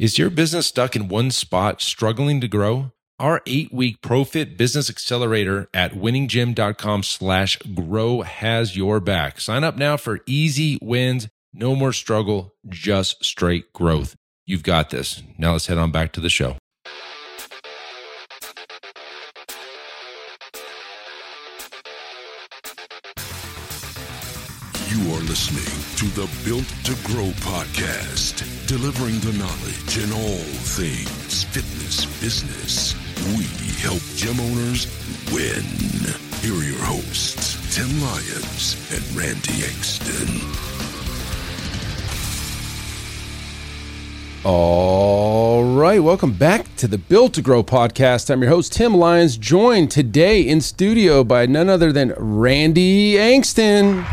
Is your business stuck in one spot, struggling to grow? Our eight-week ProFit Business Accelerator at winninggym.com slash grow has your back. Sign up now for easy wins, no more struggle, just straight growth. You've got this. Now let's head on back to the show. You are listening to the Built to Grow podcast, delivering the knowledge in all things fitness business. We help gym owners win. Here are your hosts, Tim Lyons and Randy Engston. All right, welcome back to the Built to Grow podcast. I'm your host, Tim Lyons, joined today in studio by none other than Randy Angston.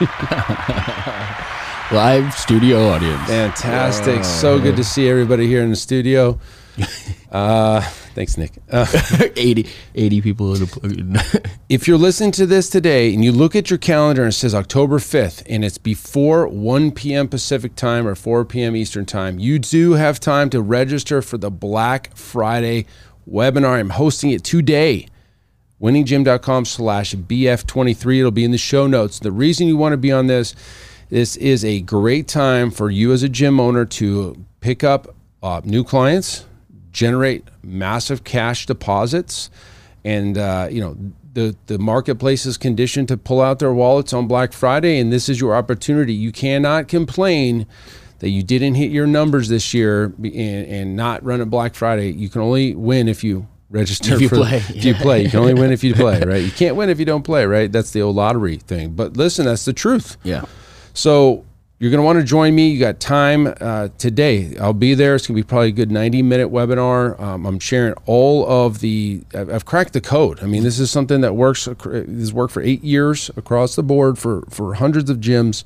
Live studio audience. Fantastic. So good to see everybody here in the studio. Uh, thanks, Nick. Uh, 80, 80 people in a if you're listening to this today and you look at your calendar and it says October 5th and it's before 1 p.m. Pacific time or 4 p.m. Eastern time, you do have time to register for the Black Friday webinar. I'm hosting it today. winninggym.com slash bf23 it'll be in the show notes the reason you want to be on this this is a great time for you as a gym owner to pick up uh, new clients generate massive cash deposits and uh, you know the the marketplace is conditioned to pull out their wallets on black friday and this is your opportunity. You cannot complain that you didn't hit your numbers this year and, and not run at black friday. You can only win if you register If you for, play. if you play. You can only win if you play right? You can't win if you don't play right? That's the old lottery thing. But listen that's the truth. Yeah. So you're going to want to join me. You got time uh, today. I'll be there. It's going to be probably a good 90 minute webinar. Um, I'm sharing all of the. I've, I've cracked the code. I mean, this is something that works. This has worked for eight years across the board for for hundreds of gyms.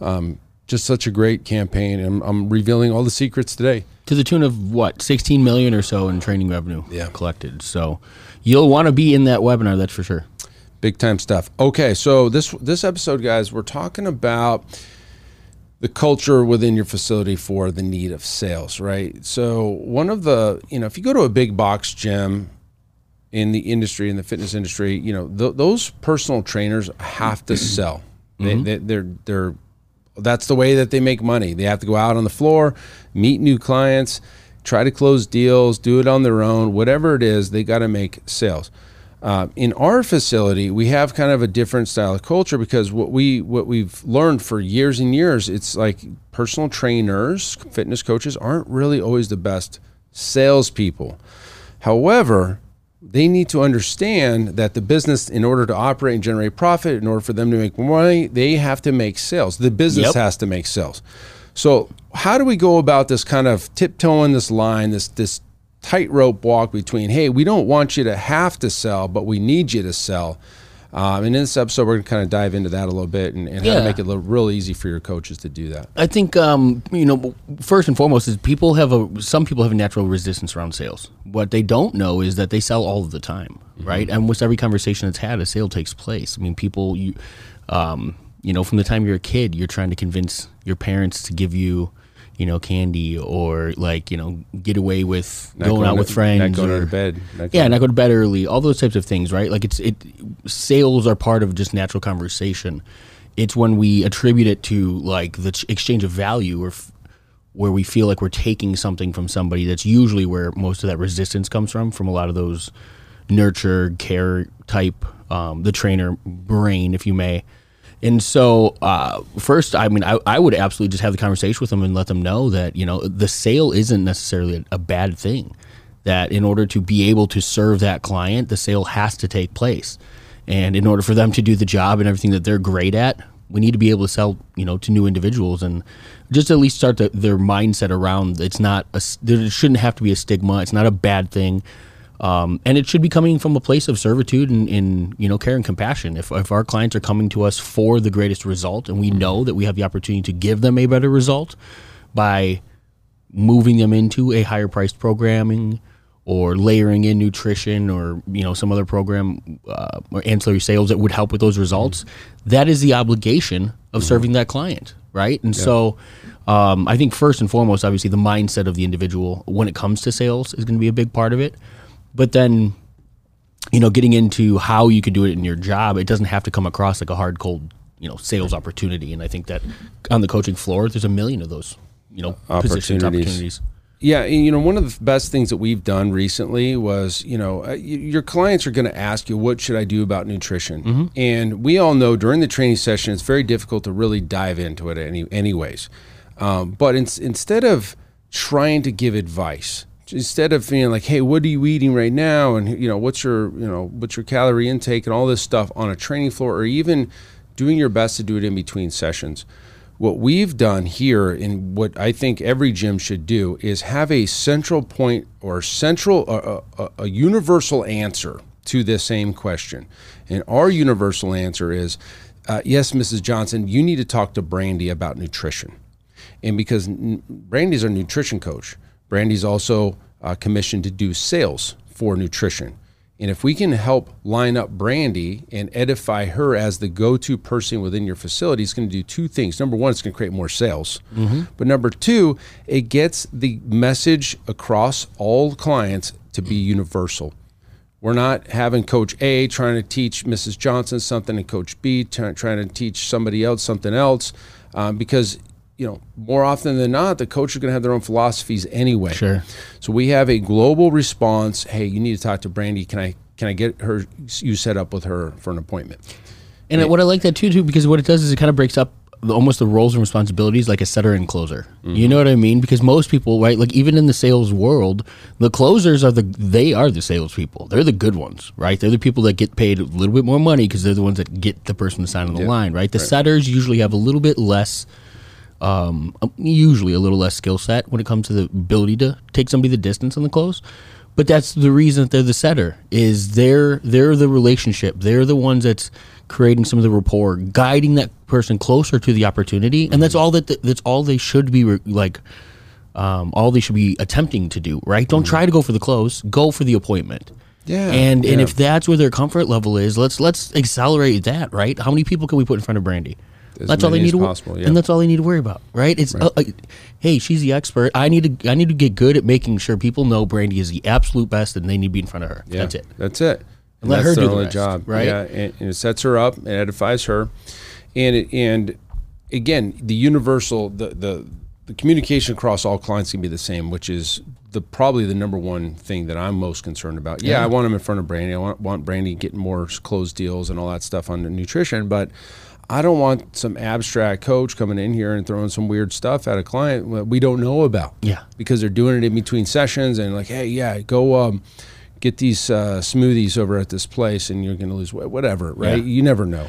Um, just such a great campaign. I'm, I'm revealing all the secrets today. To the tune of what, 16 million or so in training revenue Yeah. collected. So you'll want to be in that webinar, that's for sure. Big time stuff. Okay, so this this episode, guys, we're talking about the culture within your facility for the need of sales, right? So one of the, you know, if you go to a big box gym in the industry, in the fitness industry, you know, th- those personal trainers have to sell. They, mm-hmm. they, they're they're that's the way that they make money. They have to go out on the floor, meet new clients, try to close deals, do it on their own, whatever it is, they got to make sales. Uh, in our facility, we have kind of a different style of culture because what we what we've learned for years and years, it's like personal trainers, fitness coaches aren't really always the best salespeople. However, they need to understand that the business, in order to operate and generate profit, in order for them to make money, they have to make sales. The business Yep. has to make sales. So, how do we go about this kind of tiptoeing this line, this this tightrope walk between, hey, we don't want you to have to sell, but we need you to sell. Um, and in this episode, we're going to kind of dive into that a little bit and, and how to make it look real easy for your coaches to do that. I think um, you know first and foremost is people have a some people have a natural resistance around sales. What they don't know is that they sell all of the time, right? And with every conversation that's had, a sale takes place. I mean, people you um, you know from the time you're a kid, you're trying to convince your parents to give you you know candy or like you know get away with Not going out to- with friends not going or, to bed. not yeah, going- not go to bed early, all those types of things, right? Like it's it sales are part of just natural conversation. It's when we attribute it to like the exchange of value or f- where we feel like we're taking something from somebody that's usually where most of that resistance comes from from a lot of those nurture care type um, the trainer brain if you may and so uh, first i mean I, I would absolutely just have the conversation with them and let them know that you know the sale isn't necessarily a, a bad thing that in order to be able to serve that client the sale has to take place. And in order for them to do the job and everything that they're great at we need to be able to sell you know to new individuals and just at least start the, their mindset around it's not a, there shouldn't have to be a stigma. It's not a bad thing um, and it should be coming from a place of servitude and, and you know care and compassion. If, if our clients are coming to us for the greatest result and we know that we have the opportunity to give them a better result by moving them into a higher priced programming or layering in nutrition or you know some other program uh, or ancillary sales that would help with those results that is the obligation of serving that client right? And so Um, I think first and foremost, obviously, the mindset of the individual when it comes to sales is going to be a big part of it. But then, you know, getting into how you could do it in your job, it doesn't have to come across like a hard, cold, you know, sales opportunity. And I think that on the coaching floor, there's a million of those, you know, positions, Opportunities. opportunities. Yeah, and, you know, one of the best things that we've done recently was, you know, uh, your clients are going to ask you, what should I do about nutrition? And we all know during the training session, it's very difficult to really dive into it any, anyways. Um, but in, instead of trying to give advice, instead of being like, hey, what are you eating right now? And, you know, what's your, you know, what's your calorie intake and all this stuff on a training floor or even doing your best to do it in between sessions what we've done here and what I think every gym should do is have a central point or central uh, a, a universal answer to this same question. And our universal answer is uh, yes, Mrs. Johnson, you need to talk to Brandy about nutrition. And because Brandy's our nutrition coach, Brandy's also uh, commissioned to do sales for nutrition. And if we can help line up Brandy and edify her as the go to person within your facility, it's going to do two things. Number one, it's going to create more sales. But number two, it gets the message across all clients to be universal. We're not having Coach A trying to teach Mrs. Johnson something and Coach B trying to teach somebody else something else um, because, you know, more often than not, the coach is going to have their own philosophies anyway. Sure. So we have a global response. Hey, you need to talk to Brandy. Can I can I get her you set up with her for an appointment? And what I like that too, too, because what it does is it kind of breaks up the, almost the roles and responsibilities, like a setter and closer. Mm-hmm. You know what I mean? Because most people, right, like even in the sales world, the closers are the they are the salespeople. They're the good ones, right? They're the people that get paid a little bit more money because they're the ones that get the person to sign on the line, right? The setters usually have a little bit less. Um, usually a little less skill set when it comes to the ability to take somebody the distance in the close, but that's the reason that they're the setter is they're they're the relationship. They're the ones that's creating some of the rapport, guiding that person closer to the opportunity, and that's all that that's all they should be re- like. Um, all they should be attempting to do, right? Don't try to go for the close. Go for the appointment. Yeah, and and if that's where their comfort level is, let's let's accelerate that, right? How many people can we put in front of Brandy? As that's all they need to possible, yeah. and that's all they need to worry about, right? It's uh, uh, hey, she's the expert. I need to I need to get good at making sure people know Brandy is the absolute best, and they need to be in front of her. Yeah, That's it. That's it. And let her do the only rest, job, right? Yeah, and, and it sets her up and edifies her, and it, and again, the universal the the the communication across all clients can be the same, which is the probably the number one thing that I'm most concerned about. Yeah, I want them in front of Brandy. I want want Brandy getting more closed deals and all that stuff on the nutrition, but. I don't want some abstract coach coming in here and throwing some weird stuff at a client that we don't know about Yeah. because they're doing it in between sessions and like, hey, yeah, go um, get these uh, smoothies over at this place and you're going to lose weight, whatever, right? Yeah. You never know.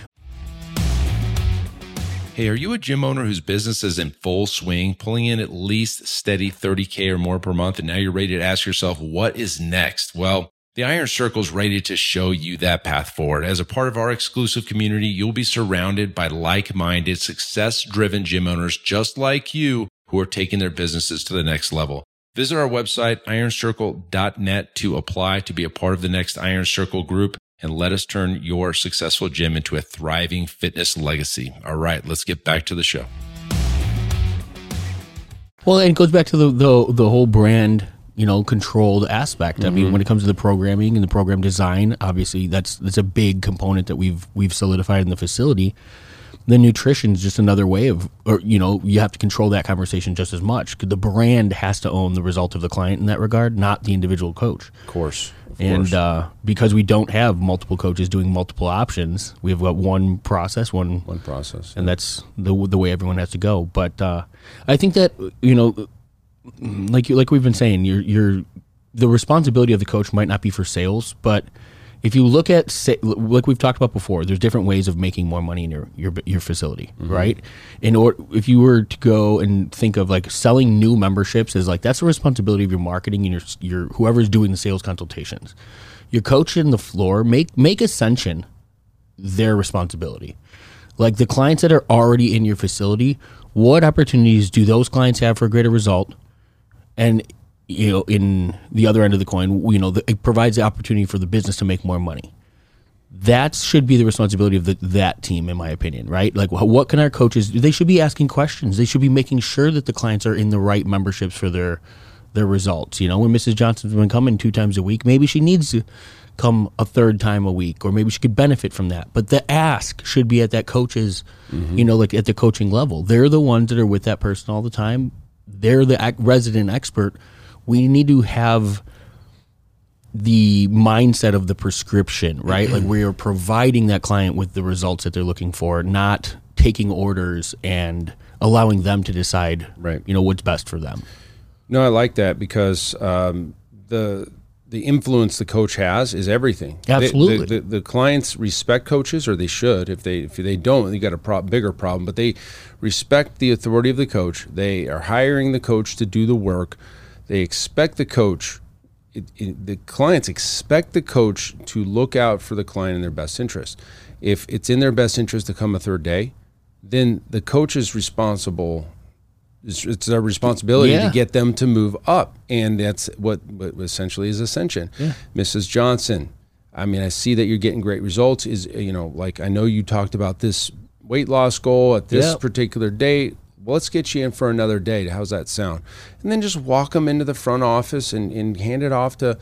Hey, are you a gym owner whose business is in full swing, pulling in at least steady 30K or more per month, and now you're ready to ask yourself, what is next? Well, the Iron Circle is ready to show you that path forward. As a part of our exclusive community, you'll be surrounded by like minded, success driven gym owners just like you who are taking their businesses to the next level. Visit our website, ironcircle.net, to apply to be a part of the next Iron Circle group and let us turn your successful gym into a thriving fitness legacy. All right, let's get back to the show. Well, it goes back to the the, the whole brand, you know, controlled aspect. I mean, when it comes to the programming and the program design, obviously that's that's a big component that we've we've solidified in the facility. The nutrition is just another way of, or you know, you have to control that conversation just as much. The brand has to own the result of the client in that regard, not the individual coach. Of course. Of And uh, because we don't have multiple coaches doing multiple options, we have got one process, one one process. and that's the the way everyone has to go. But uh, I think that you know, like you like we've been saying, you're you're the responsibility of the coach might not be for sales, but if you look at sa- like we've talked about before, there's different ways of making more money in your your your facility, mm-hmm. right? In order, if you were to go and think of like selling new memberships, is like that's the responsibility of your marketing and your your whoever's doing the sales consultations. Your coach in the floor make make Ascension their responsibility. Like the clients that are already in your facility, what opportunities do those clients have for a greater result? And you know, in the other end of the coin, you know, the, it provides the opportunity for the business to make more money. that should be the responsibility of the, that team, in my opinion, right? Like, what can our coaches? They should be asking questions. They should be making sure that the clients are in the right memberships for their their results. You know, when Mrs. Johnson's been coming two times a week, maybe she needs to come a third time a week, or maybe she could benefit from that. But the ask should be at that coach's, mm-hmm. you know, like at the coaching level. They're the ones that are with that person all the time. They're the ac- resident expert. We need to have the mindset of the prescription, right? like we are providing that client with the results that they're looking for, not taking orders and allowing them to decide, Right. You know what's best for them. No, I like that because um, the the influence the coach has is everything. They- Absolutely. the, the, the clients respect coaches, or they should. If they if they don't, you got a pro- bigger problem. But they respect the authority of the coach. They are hiring the coach to do the work. They expect the coach. It, it, the clients expect the coach to look out for the client in their best interest. If it's in their best interest to come a third day, then the coach is responsible it's, it's their responsibility Yeah. to get them to move up, and that's what, what essentially is ascension. Mrs. Johnson, I mean, I see that you're getting great results. Is you know, like I know you talked about this weight loss goal at this Yep. particular date. Well, let's get you in for another date. How's that sound? And then just walk them into the front office and, and hand it off to,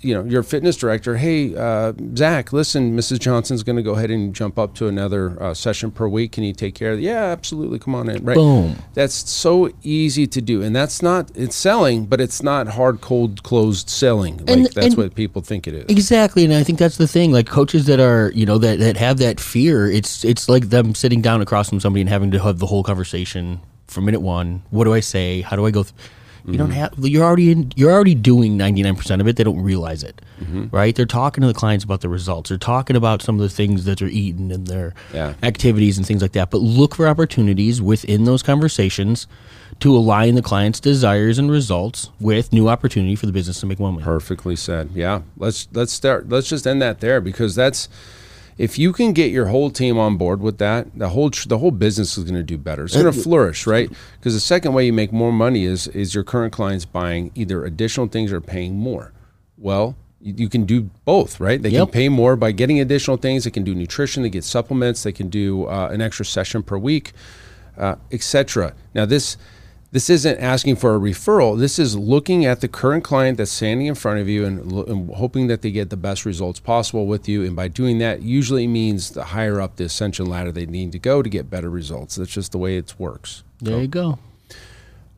you know, your fitness director. Hey, uh, Zach, listen, Mrs. Johnson's going to go ahead and jump up to another uh, session per week. Can you take care of it? Yeah, absolutely. Come on in. Right. Boom. That's so easy to do, and that's not it's selling, but it's not hard, cold, closed selling. Like And- that's and- what people think it is. Exactly, and I think that's the thing. Like coaches that are, you know, that, that have that fear, it's it's like them sitting down across from somebody and having to have the whole conversation from minute one. What do I say? How do I go? Th- you don't have. You're already in. You're already doing 99 percent of it. They don't realize it, right? They're talking to the clients about the results. They're talking about some of the things that they're eating and their Yeah. activities and things like that. But look for opportunities within those conversations to align the client's desires and results with new opportunity for the business to make one win. Perfectly said. Yeah. Let's let's start. Let's just end that there because that's if you can get your whole team on board with that, the whole tr- the whole business is going to do better. It's going to flourish, right? Because the second way you make more money is is your current clients buying either additional things or paying more. Well, you, you can do both, right? They Yep. can pay more by getting additional things. They can do nutrition. They get supplements. They can do uh, an extra session per week, uh, etc. Now this this isn't asking for a referral. This is looking at the current client that's standing in front of you and, and hoping that they get the best results possible with you. And by doing that, usually means the higher up the ascension ladder they need to go to get better results. That's just the way it works. There you go.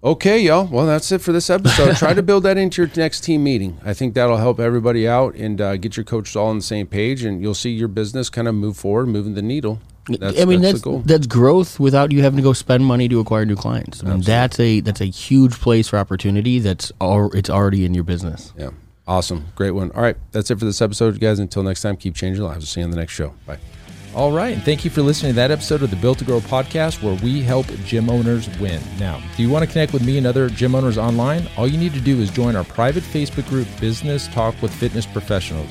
Okay, y'all. Well, that's it for this episode. Try to build that into your next team meeting. I think that'll help everybody out and uh, get your coaches all on the same page, and you'll see your business kind of move forward, moving the needle. That's, I mean, that's, that's that's growth without you having to go spend money to acquire new clients. I mean, that's a that's a huge place for opportunity. That's all. It's already in your business. Yeah. Awesome. Great one. All right. That's it for this episode, you guys. Until next time, keep changing lives. We'll see you on the next show. Bye. All right, and thank you for listening to that episode of the Built to Grow podcast where we help gym owners win. Now, do you want to connect with me and other gym owners online? All you need to do is join our private Facebook group, Business Talk with Fitness Professionals.